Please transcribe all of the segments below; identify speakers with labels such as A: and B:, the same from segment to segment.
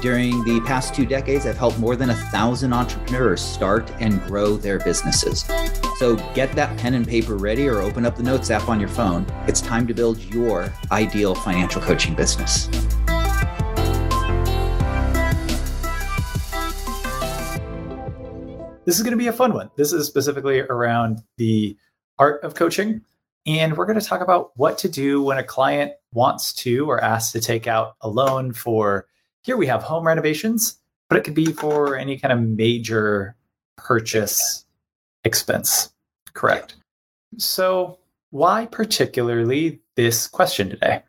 A: during the past two decades, I've helped more than a thousand entrepreneurs start and grow their businesses. So get that pen and paper ready or open up the Notes app on your phone. It's time to build your ideal financial coaching business.
B: This is going to be a fun one. This is specifically around the art of coaching and we're going to talk about what to do when a client wants to or asks to take out a loan for here we have home renovations, but it could be for any kind of major purchase expense. Correct. So, why particularly this question today?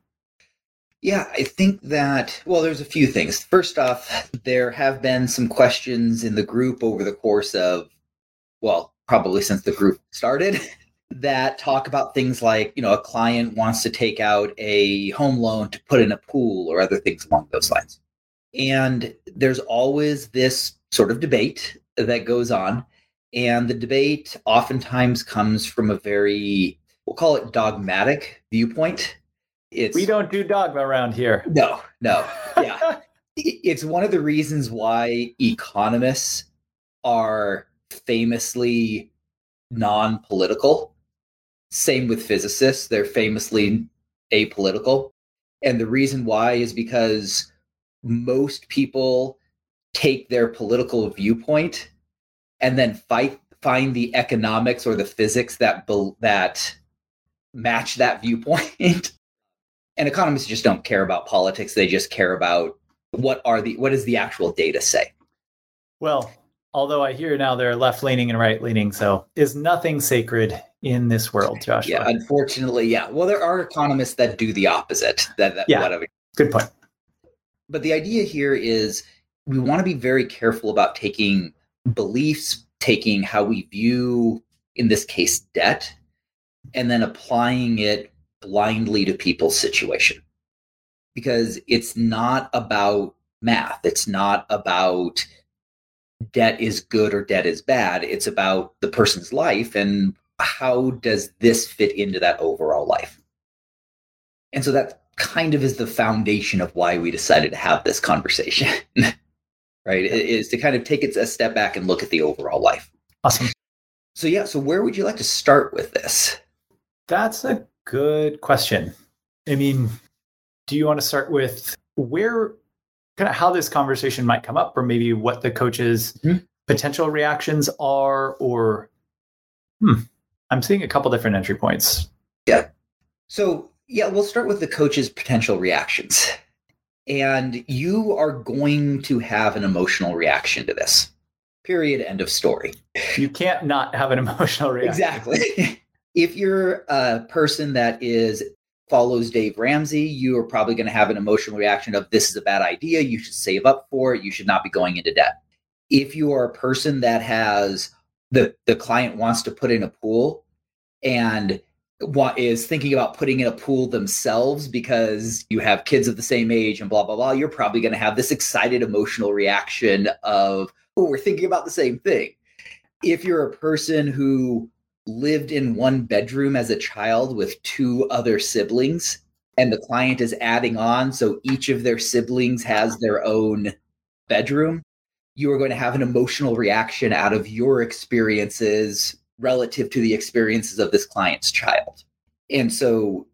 A: Yeah, I think that, well, there's a few things. First off, there have been some questions in the group over the course of, well, probably since the group started that talk about things like, you know, a client wants to take out a home loan to put in a pool or other things along those lines. And there's always this sort of debate that goes on. And the debate oftentimes comes from a very, we'll call it dogmatic viewpoint.
B: It's, we don't do dogma around here.
A: No, no. Yeah. it's one of the reasons why economists are famously non political same with physicists, they're famously apolitical. And the reason why is because most people take their political viewpoint and then fight find the economics or the physics that that match that viewpoint. and economists just don't care about politics, they just care about what are the what does the actual data say.
B: Well, although I hear now they're left leaning and right leaning, so is nothing sacred in this world, Joshua.
A: Yeah, unfortunately, yeah. Well, there are economists that do the opposite. That, that
B: yeah, whatever. good point.
A: But the idea here is we want to be very careful about taking beliefs, taking how we view, in this case, debt, and then applying it blindly to people's situation. Because it's not about math. It's not about debt is good or debt is bad. It's about the person's life and how does this fit into that overall life? And so that kind of is the foundation of why we decided to have this conversation. right? Is to kind of take it a step back and look at the overall life.
B: Awesome.
A: So yeah, so where would you like to start with this?
B: That's a good question. I mean, do you want to start with where kind of how this conversation might come up or maybe what the coach's mm-hmm. potential reactions are or hmm, I'm seeing a couple different entry points.
A: Yeah. So, yeah, we'll start with the coach's potential reactions. And you are going to have an emotional reaction to this. Period. End of story.
B: You can't not have an emotional reaction.
A: Exactly. if you're a person that is follows Dave Ramsey, you are probably going to have an emotional reaction of this is a bad idea. You should save up for it. You should not be going into debt. If you are a person that has the the client wants to put in a pool and what is thinking about putting in a pool themselves because you have kids of the same age and blah blah blah you're probably going to have this excited emotional reaction of oh we're thinking about the same thing. If you're a person who lived in one bedroom as a child with two other siblings and the client is adding on so each of their siblings has their own bedroom you are going to have an emotional reaction out of your experiences relative to the experiences of this client's child. And so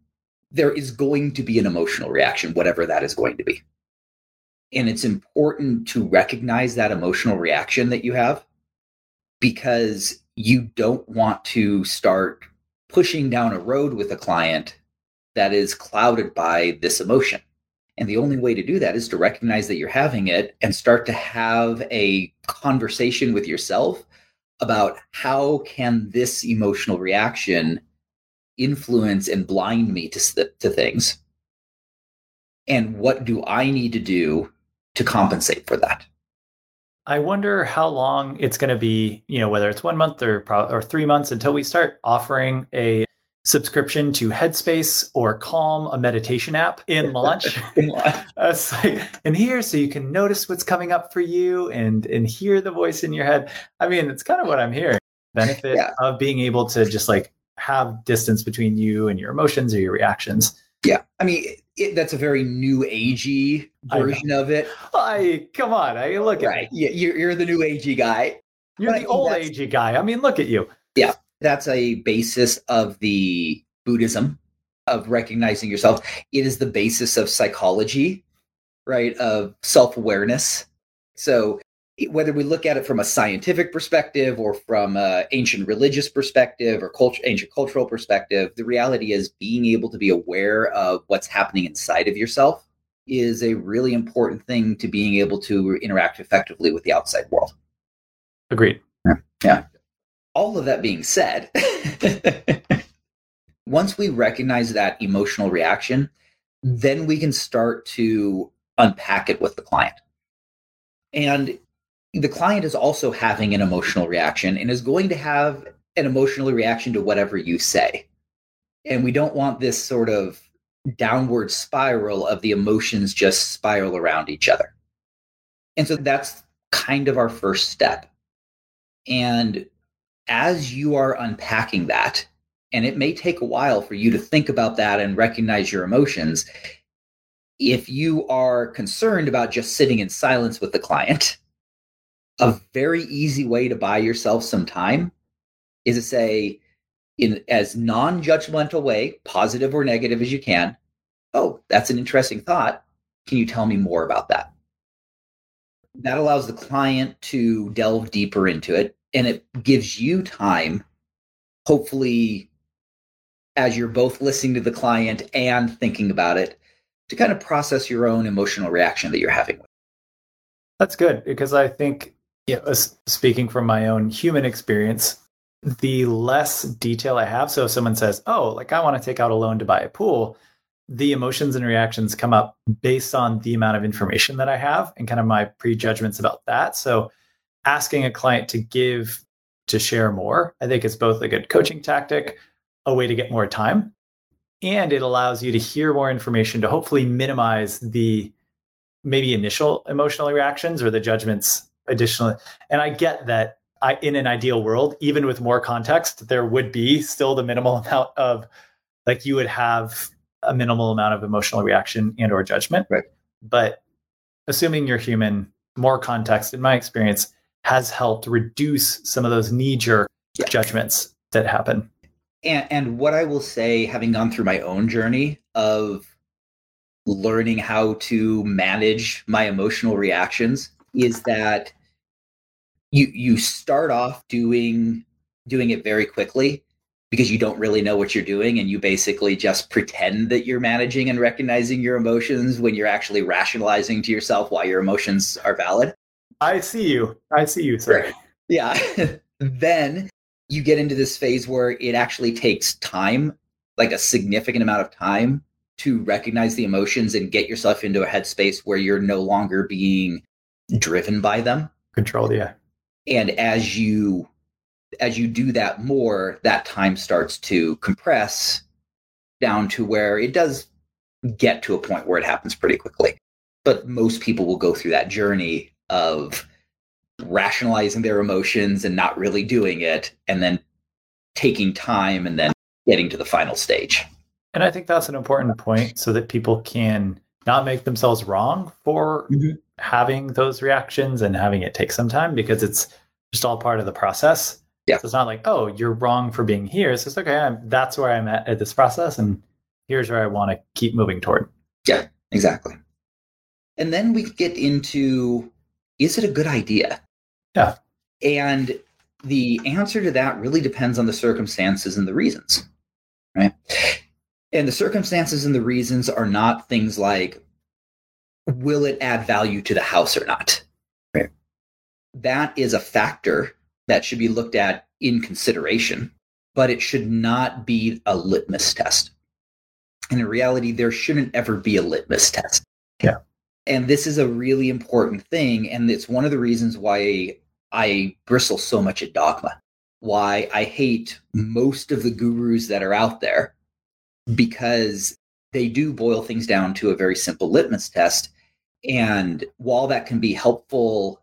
A: there is going to be an emotional reaction, whatever that is going to be. And it's important to recognize that emotional reaction that you have because you don't want to start pushing down a road with a client that is clouded by this emotion. And the only way to do that is to recognize that you're having it and start to have a conversation with yourself about how can this emotional reaction influence and blind me to, to things? And what do i need to do to compensate for that?
B: I wonder how long it's going to be, you know, whether it's one month or pro- or three months until we start offering a subscription to Headspace or Calm, a meditation app in launch. uh, like, and here, so you can notice what's coming up for you and and hear the voice in your head. I mean, it's kind of what I'm hearing. Benefit yeah. of being able to just like have distance between you and your emotions or your reactions.
A: Yeah, I mean, it, that's a very new agey version of it.
B: I come on, I look
A: right. Yeah, you're, you're the new agey guy.
B: You're but the old agey guy. I mean, look at you.
A: Yeah, that's a basis of the Buddhism of recognizing yourself. It is the basis of psychology, right? Of self awareness. So whether we look at it from a scientific perspective or from an ancient religious perspective or culture, ancient cultural perspective, the reality is being able to be aware of what's happening inside of yourself is a really important thing to being able to interact effectively with the outside world.
B: Agreed.
A: Yeah. yeah. All of that being said, once we recognize that emotional reaction, then we can start to unpack it with the client. And the client is also having an emotional reaction and is going to have an emotional reaction to whatever you say. And we don't want this sort of downward spiral of the emotions just spiral around each other. And so that's kind of our first step. And as you are unpacking that, and it may take a while for you to think about that and recognize your emotions, if you are concerned about just sitting in silence with the client, a very easy way to buy yourself some time is to say in as non-judgmental way positive or negative as you can oh that's an interesting thought. Can you tell me more about that? That allows the client to delve deeper into it and it gives you time hopefully as you're both listening to the client and thinking about it to kind of process your own emotional reaction that you're having
B: that's good because i think yeah, speaking from my own human experience, the less detail I have. So if someone says, "Oh, like I want to take out a loan to buy a pool," the emotions and reactions come up based on the amount of information that I have and kind of my prejudgments about that. So asking a client to give to share more, I think is both a good coaching tactic, a way to get more time, and it allows you to hear more information to hopefully minimize the maybe initial emotional reactions or the judgments additionally. And I get that I, in an ideal world, even with more context, there would be still the minimal amount of like you would have a minimal amount of emotional reaction and or judgment.
A: Right.
B: But assuming you're human, more context, in my experience, has helped reduce some of those knee jerk yeah. judgments that happen.
A: And, and what I will say, having gone through my own journey of learning how to manage my emotional reactions, is that you you start off doing doing it very quickly because you don't really know what you're doing and you basically just pretend that you're managing and recognizing your emotions when you're actually rationalizing to yourself why your emotions are valid.
B: I see you. I see you, sir.
A: Yeah. then you get into this phase where it actually takes time, like a significant amount of time to recognize the emotions and get yourself into a headspace where you're no longer being driven by them.
B: Controlled, yeah.
A: And as you as you do that more, that time starts to compress down to where it does get to a point where it happens pretty quickly. But most people will go through that journey of rationalizing their emotions and not really doing it, and then taking time and then getting to the final stage.
B: And I think that's an important point so that people can not make themselves wrong for mm-hmm. having those reactions and having it take some time because it's just all part of the process.
A: Yeah.
B: So it's not like, oh, you're wrong for being here. It's just, okay, I'm, that's where I'm at at this process. And here's where I want to keep moving toward.
A: Yeah, exactly. And then we get into is it a good idea?
B: Yeah.
A: And the answer to that really depends on the circumstances and the reasons, right? And the circumstances and the reasons are not things like, will it add value to the house or not? Right. That is a factor that should be looked at in consideration, but it should not be a litmus test. And in reality, there shouldn't ever be a litmus test.
B: Yeah.
A: And this is a really important thing. And it's one of the reasons why I bristle so much at dogma, why I hate most of the gurus that are out there, because they do boil things down to a very simple litmus test. And while that can be helpful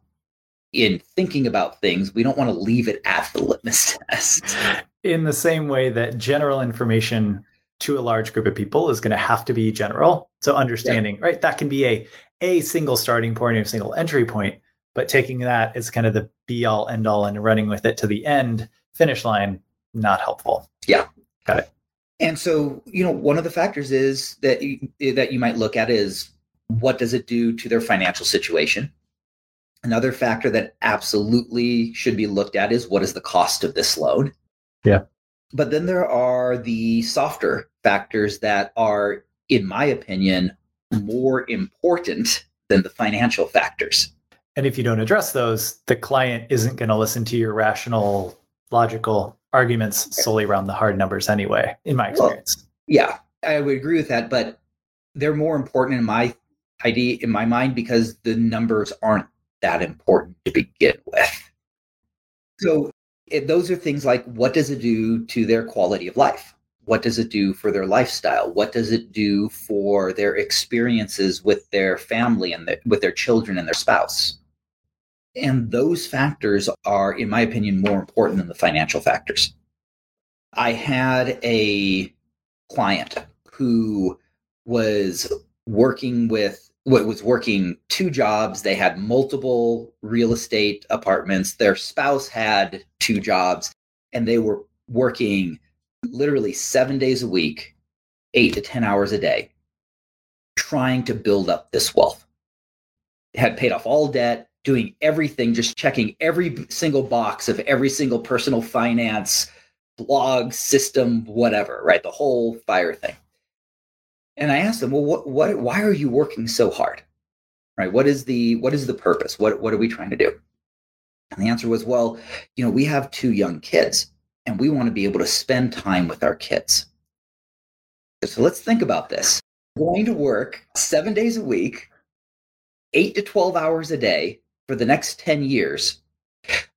A: in thinking about things, we don't want to leave it at the litmus test.
B: In the same way that general information to a large group of people is going to have to be general. So understanding, yeah. right? That can be a a single starting point or a single entry point, but taking that as kind of the be all end all and running with it to the end finish line, not helpful.
A: Yeah.
B: Got it.
A: And so, you know, one of the factors is that you, eh, that you might look at is what does it do to their financial situation? Another factor that absolutely should be looked at is what is the cost of this loan?
B: Yeah.
A: But then there are the softer factors that are, in my opinion, more important than the financial factors.
B: And if you don't address those, the client isn't going to listen to your rational, logical arguments solely around the hard numbers anyway, in my experience. Well,
A: yeah, I would agree with that, but they're more important in my idea in my mind because the numbers aren't that important to begin with. So it, those are things like what does it do to their quality of life? What does it do for their lifestyle? What does it do for their experiences with their family and the, with their children and their spouse? And those factors are, in my opinion, more important than the financial factors. I had a client who was working with was working two jobs. They had multiple real estate apartments. Their spouse had two jobs, and they were working literally seven days a week, eight to 10 hours a day, trying to build up this wealth. Had paid off all debt, doing everything, just checking every single box of every single personal finance blog system, whatever, right? The whole fire thing. And I asked them, well, what, what, why are you working so hard? Right? What is the, what is the purpose? What, what are we trying to do? And the answer was, well, you know, we have two young kids and we want to be able to spend time with our kids. So let's think about this. Going to work seven days a week, eight to 12 hours a day for the next 10 years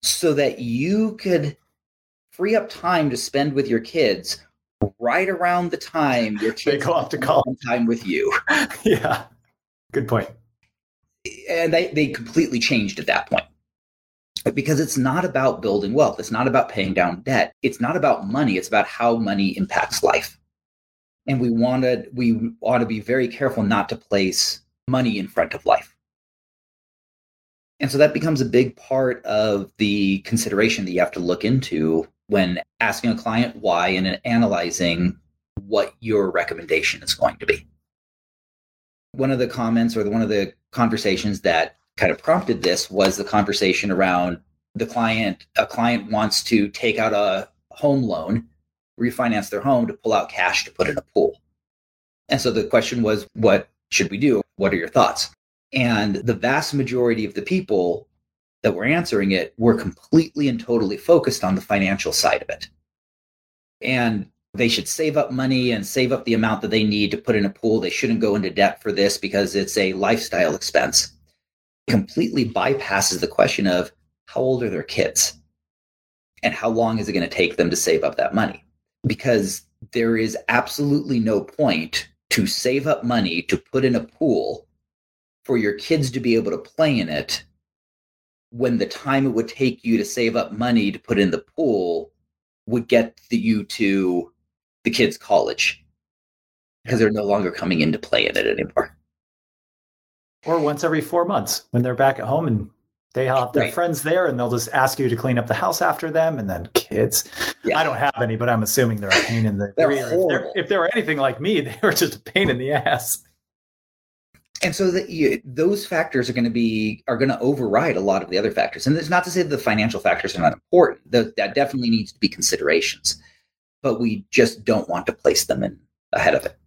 A: so that you could free up time to spend with your kids right around the time your kids
B: they go off to college
A: time with you.
B: yeah. Good point.
A: And they, they completely changed at that point because it's not about building wealth. It's not about paying down debt. It's not about money. It's about how money impacts life. And we want to we ought to be very careful not to place money in front of life. And so that becomes a big part of the consideration that you have to look into when asking a client why and analyzing what your recommendation is going to be. One of the comments or one of the conversations that kind of prompted this was the conversation around the client a client wants to take out a home loan refinance their home to pull out cash to put in a pool. And so the question was what should we do? What are your thoughts? And the vast majority of the people that were answering it were completely and totally focused on the financial side of it. And they should save up money and save up the amount that they need to put in a pool. They shouldn't go into debt for this because it's a lifestyle expense. Completely bypasses the question of how old are their kids? And how long is it going to take them to save up that money? Because there is absolutely no point to save up money to put in a pool for your kids to be able to play in it when the time it would take you to save up money to put in the pool would get you to the kids' college because they're no longer coming in to play in it anymore
B: or once every four months when they're back at home and they have their right. friends there and they'll just ask you to clean up the house after them and then kids yeah. i don't have any but i'm assuming they're a pain in the
A: they're
B: rear.
A: If,
B: they're, if they were anything like me they were just a pain in the ass
A: and so that those factors are going to be are going to override a lot of the other factors and it's not to say that the financial factors are not important that definitely needs to be considerations but we just don't want to place them in ahead of it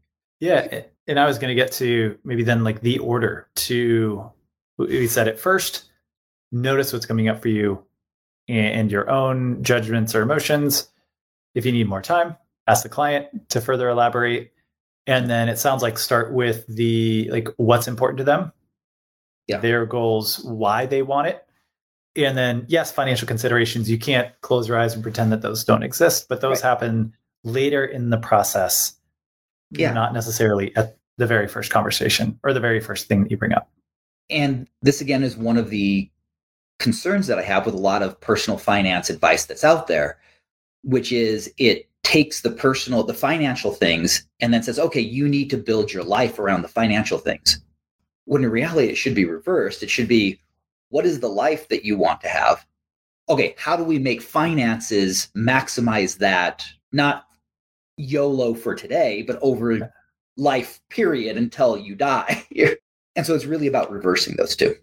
B: yeah and I was going to get to maybe then like the order to we said it first. Notice what's coming up for you and your own judgments or emotions. If you need more time, ask the client to further elaborate. And then it sounds like start with the like what's important to them
A: Yeah.
B: their goals, why they want it. And then, yes, financial considerations. You can't close your eyes and pretend that those don't exist, but those
A: Right.
B: happen later in the process,
A: Yeah.
B: not necessarily at the very first conversation or the very first thing that you bring up.
A: And this again is one of the concerns that I have with a lot of personal finance advice that's out there, which is it takes the personal, the financial things, and then says, okay, you need to build your life around the financial things. When in reality, it should be reversed. It should be, what is the life that you want to have? Okay, how do we make finances maximize that? Not YOLO for today, but over a life period until you die. And so it's really about reversing those two.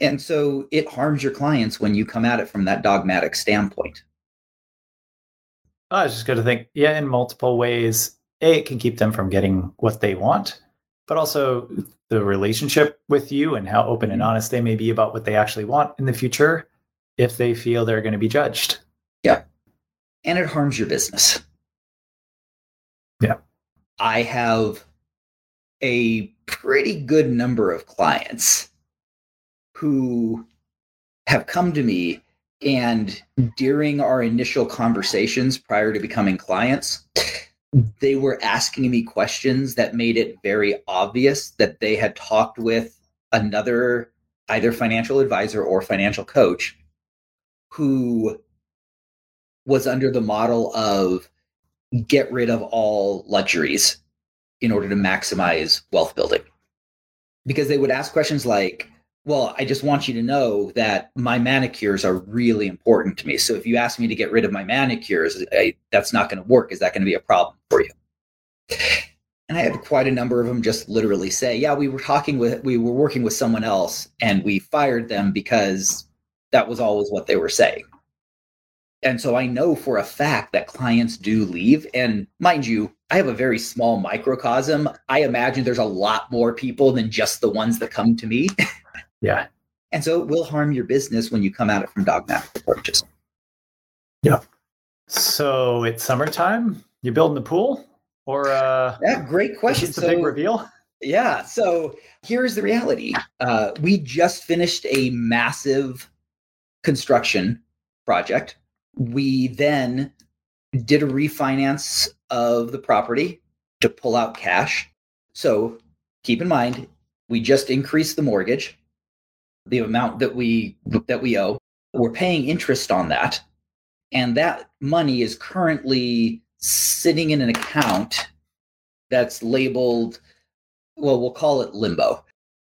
A: And so it harms your clients when you come at it from that dogmatic standpoint.
B: I was just going to think, yeah, in multiple ways. A, it can keep them from getting what they want, but also the relationship with you and how open and mm-hmm. honest they may be about what they actually want in the future if they feel they're going to be judged. Yeah.
A: And it harms your business.
B: Yeah.
A: I have a pretty good number of clients who have come to me and during our initial conversations prior to becoming clients, they were asking me questions that made it very obvious that they had talked with another either financial advisor or financial coach who was under the model of get rid of all luxuries in order to maximize wealth building. Because they would ask questions like, well, I just want you to know that my manicures are really important to me. So if you ask me to get rid of my manicures, I, that's not going to work. Is that going to be a problem for you? And I had quite a number of them just literally say, yeah, we were talking with, we were working with someone else and we fired them because that was always what they were saying. And so I know for a fact that clients do leave. And mind you, I have a very small microcosm. I imagine there's a lot more people than just the ones that come to me.
B: Yeah.
A: And so it will harm your business when you come at it from dogmatic approaches. Yeah.
B: So it's summertime. You're building the pool, or uh,
A: Yeah, great question.
B: It's a the big reveal?
A: Yeah. So here's the reality. Uh, we just finished a massive construction project. We then did a refinance of the property to pull out cash. So keep in mind, we just increased the mortgage, the amount that we that we owe. We're paying interest on that, and that money is currently sitting in an account that's labeled well, we'll call it limbo.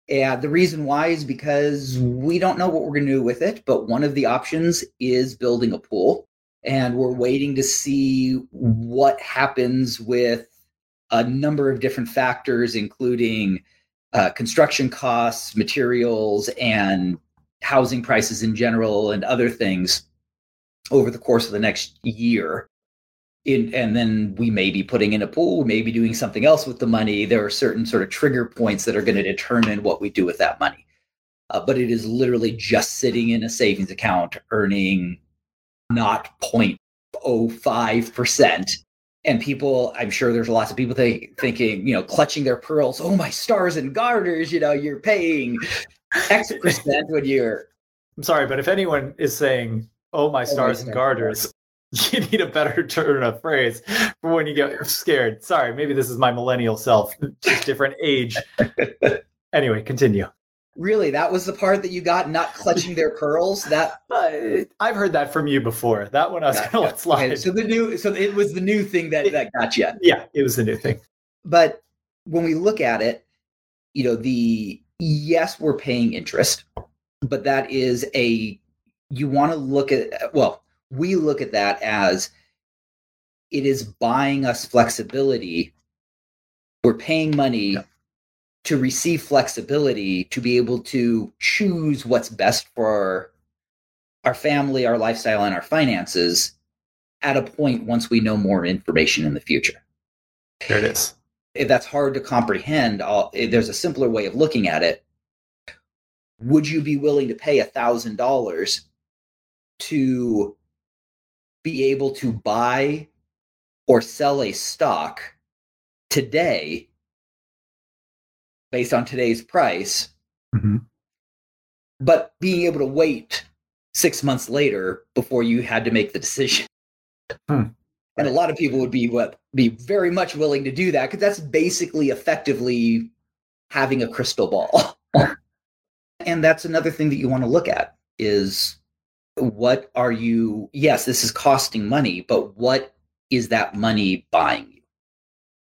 A: And the reason why is because we don't know what we're going to do with it, but one of the options is building a pool. And we're waiting to see what happens with a number of different factors, including uh, construction costs, materials, and housing prices in general, and other things over the course of the next year in, and then we may be putting in a pool, we may be doing something else with the money. There are certain sort of trigger points that are going to determine what we do with that money. Uh, but it is literally just sitting in a savings account earning not 0.05%. And people, I'm sure there's lots of people think, thinking, you know, clutching their pearls. Oh, my stars and garters, you know, you're paying X percent when you're
B: I'm sorry, but if anyone is saying, "Oh my oh, stars and
A: stars and
B: garters," you need a better turn of phrase for when you get scared. Sorry, maybe this is my millennial self, just different age. anyway, continue.
A: Really that was the part that you got, not clutching their pearls. That
B: Uh, I've heard that from you before. That one I was
A: Gotcha.
B: going to let slide.
A: Okay, so the new, so it was the new thing that that got you.
B: yeah, it was the new thing.
A: But when we look at it, you know, the yes, we're paying interest, but that is a you want to look at well, we look at that as it is buying us flexibility. We're paying money
B: Yeah.
A: To receive flexibility to be able to choose what's best for our family, our lifestyle, and our finances at a point once we know more information in the future
B: There it is.
A: if that's hard to comprehend, I'll, if there's a simpler way of looking at it. Would you be willing to pay a thousand dollars to be able to buy or sell a stock today based on today's price Mm-hmm. But being able to wait six months later before you had to make the decision. Hmm. And a lot of people would be what be very much willing to do that because that's basically effectively having a crystal ball. and that's another thing that you want to look at is what are you yes this is costing money but what is that money buying you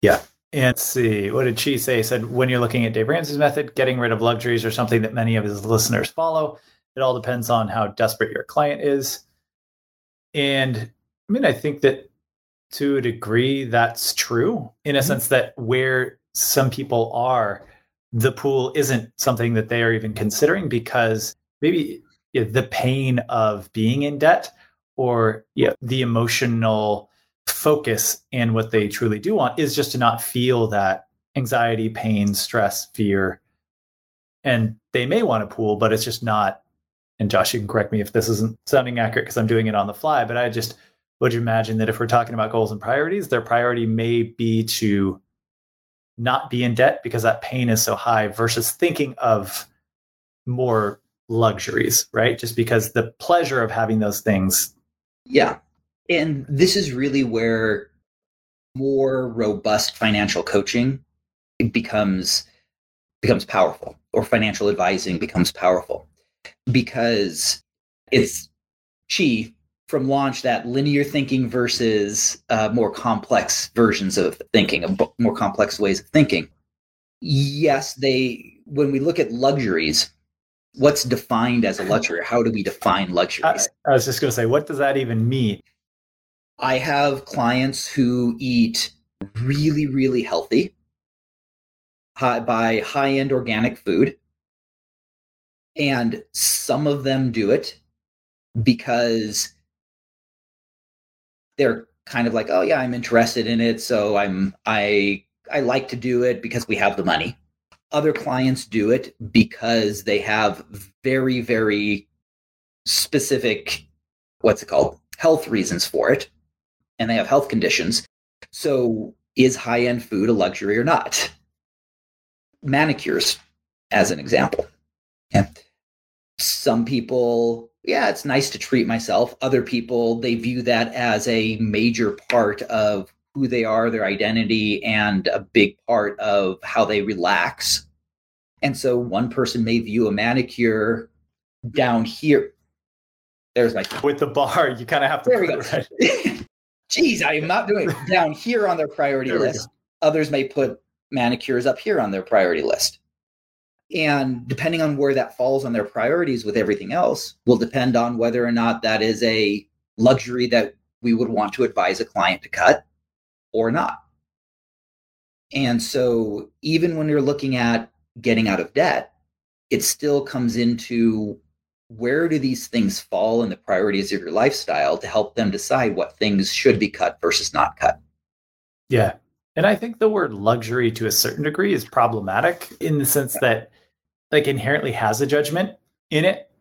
B: yeah and see what did she say? Said when you're looking at dave ramsey's method getting rid of luxuries or something that many of his listeners follow. It all depends on how desperate your client is. And i mean i think that to a degree that's true in a mm-hmm. sense that where some people are the pool isn't something that they are even considering because maybe you know, the pain of being in debt or you know, the emotional focus and what they truly do want is just to not feel that anxiety, pain, stress, fear. And they may want a pool, but it's just not. And Josh, you can correct me if this isn't sounding accurate because I'm doing it on the fly, but I just would you imagine that if we're talking about goals and priorities, their priority may be to not be in debt because that pain is so high versus thinking of more luxuries, right? Just because the pleasure of having those things.
A: Yeah. And this is really where more robust financial coaching becomes becomes powerful or financial advising becomes powerful because it's chi from launch that linear thinking versus uh, more complex versions of thinking, of more complex ways of thinking. Yes, they when we look at luxuries, what's defined as a luxury? How do we define luxuries?
B: I, I was just going to say, what does that even mean?
A: I have clients who eat really, really healthy, high, buy high end organic food. And some of them do it because they're kind of like, oh yeah, I'm interested in it, so I'm I I like to do it because we have the money. Other clients do it because they have very very specific what's it called health reasons for it and they have health conditions. So is high end food a luxury or not? Manicures, as an example. Yeah. Some people yeah, it's nice to treat myself. Other people, they view that as a major part of who they are, their identity, and a big part of how they relax. And so one person may view a manicure down here. There's my
B: with the bar, you kind of have to.
A: There we go. Right. Jeez, I am not doing it down here on their priority list. Others may put manicures up here on their priority list. And depending on where that falls on their priorities with everything else, will depend on whether or not that is a luxury that we would want to advise a client to cut or not. And so, even when you're looking at getting out of debt, it still comes into where do these things fall in the priorities of your lifestyle to help them decide what things should be cut versus not cut.
B: Yeah. And I think the word luxury to a certain degree is problematic in the sense that like inherently has a judgment in it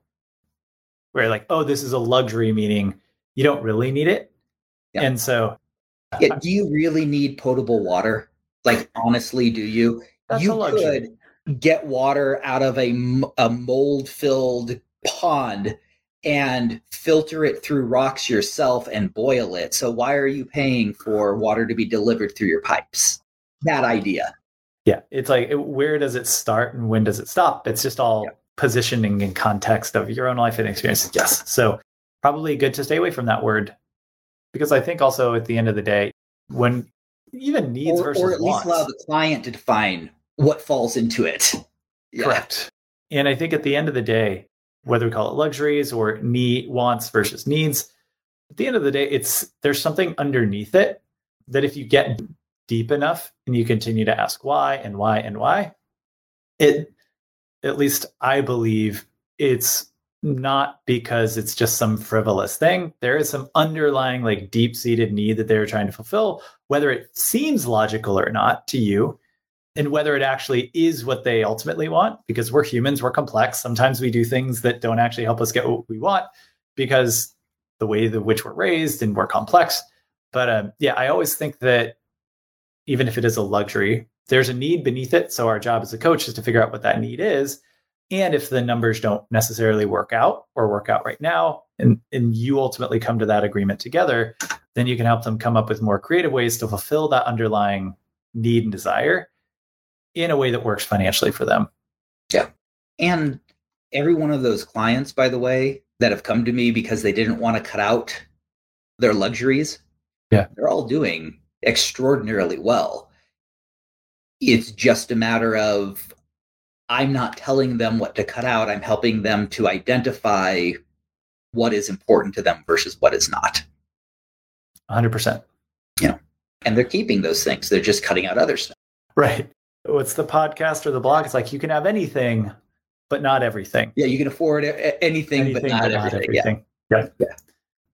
B: where like, oh, this is a luxury, meaning you don't really need it. Yeah. And so
A: yeah, uh, do you really need potable water? Like honestly, do you? you could get water out of a, a mold filled pond and filter it through rocks yourself and boil it. So why are you paying for water to be delivered through your pipes? That idea.
B: Yeah, it's like where does it start and when does it stop? It's just all yeah. positioning and context of your own life and experience. Yes. So probably good to stay away from that word because I think also at the end of the day, when even needs
A: or,
B: versus
A: or at
B: wants,
A: least allow the client to define what falls into it.
B: Yeah. Correct. And I think at the end of the day, whether we call it luxuries or need wants versus needs, at the end of the day, it's there's something underneath it that if you get deep enough and you continue to ask why and why and why, it at least I believe it's not because it's just some frivolous thing. There is some underlying, like deep seated need that they're trying to fulfill, whether it seems logical or not to you, and whether it actually is what they ultimately want, because we're humans, we're complex. Sometimes we do things that don't actually help us get what we want because the way in which we're raised and we're complex. But um, yeah, I always think that even if it is a luxury, there's a need beneath it. So our job as a coach is to figure out what that need is And if the numbers don't necessarily work out or work out right now, and, and you ultimately come to that agreement together, then you can help them come up with more creative ways to fulfill that underlying need and desire in a way that works financially for them.
A: Yeah. And every one of those clients, by the way, that have come to me because they didn't want to cut out their luxuries,
B: yeah,
A: they're all doing extraordinarily well. It's just a matter of I'm not telling them what to cut out. I'm helping them to identify what is important to them versus what is not.
B: 100%.
A: You know, and they're keeping those things. They're just cutting out other stuff.
B: Right. What's the podcast or the blog? It's like you can have anything, but not everything.
A: Yeah, you can afford anything, anything but, not, but not everything. everything.
B: Yeah. yeah. yeah.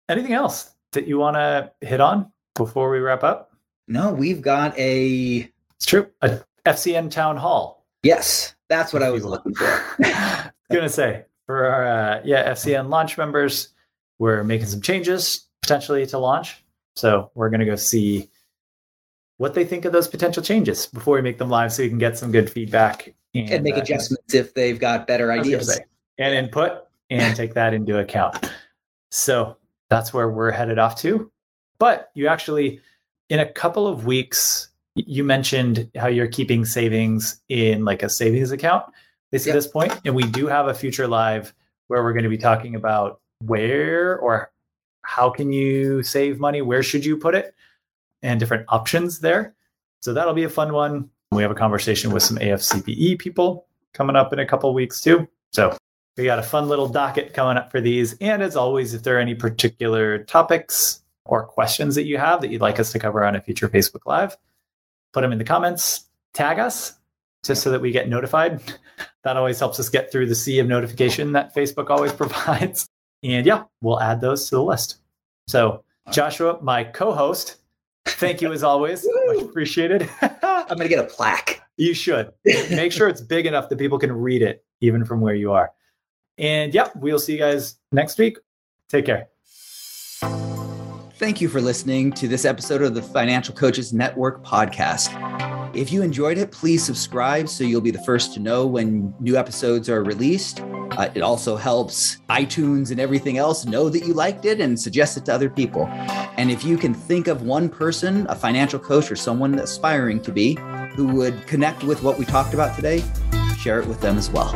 B: Anything else that you want to hit on before we wrap up?
A: No, we've got a.
B: It's true. A FCN town hall.
A: Yes, that's what I was looking for.
B: I was gonna say for our uh, yeah FCN launch members, we're making some changes potentially to launch. So we're gonna go see what they think of those potential changes before we make them live, so you can get some good feedback
A: and, and make uh, adjustments if they've got better ideas
B: and input, and take that into account. So that's where we're headed off to. But you actually, in a couple of weeks, you mentioned how you're keeping savings in like a savings account this yep. at this point, and we do have a future live where we're going to be talking about where or how can you save money, where should you put it, and different options there. So that'll be a fun one. We have a conversation with some AFCPE people coming up in a couple weeks too. So we got a fun little docket coming up for these. And as always, if there are any particular topics or questions that you have that you'd like us to cover on a future Facebook Live, put them in the comments, tag us just so that we get notified. that always helps us get through the sea of notification that Facebook always provides. And yeah, we'll add those to the list. So, Joshua, my co host, thank you as always. Much appreciated.
A: I'm going to get a plaque.
B: You should. Make sure it's big enough that people can read it even from where you are. And yeah, we'll see you guys next week. Take care.
A: Thank you for listening to this episode of the Financial Coaches Network podcast. If you enjoyed it, please subscribe so you'll be the first to know when new episodes are released. Uh, it also helps iTunes and everything else know that you liked it and suggest it to other people. And if you can think of one person, a financial coach or someone aspiring to be, who would connect with what we talked about today, share it with them as well.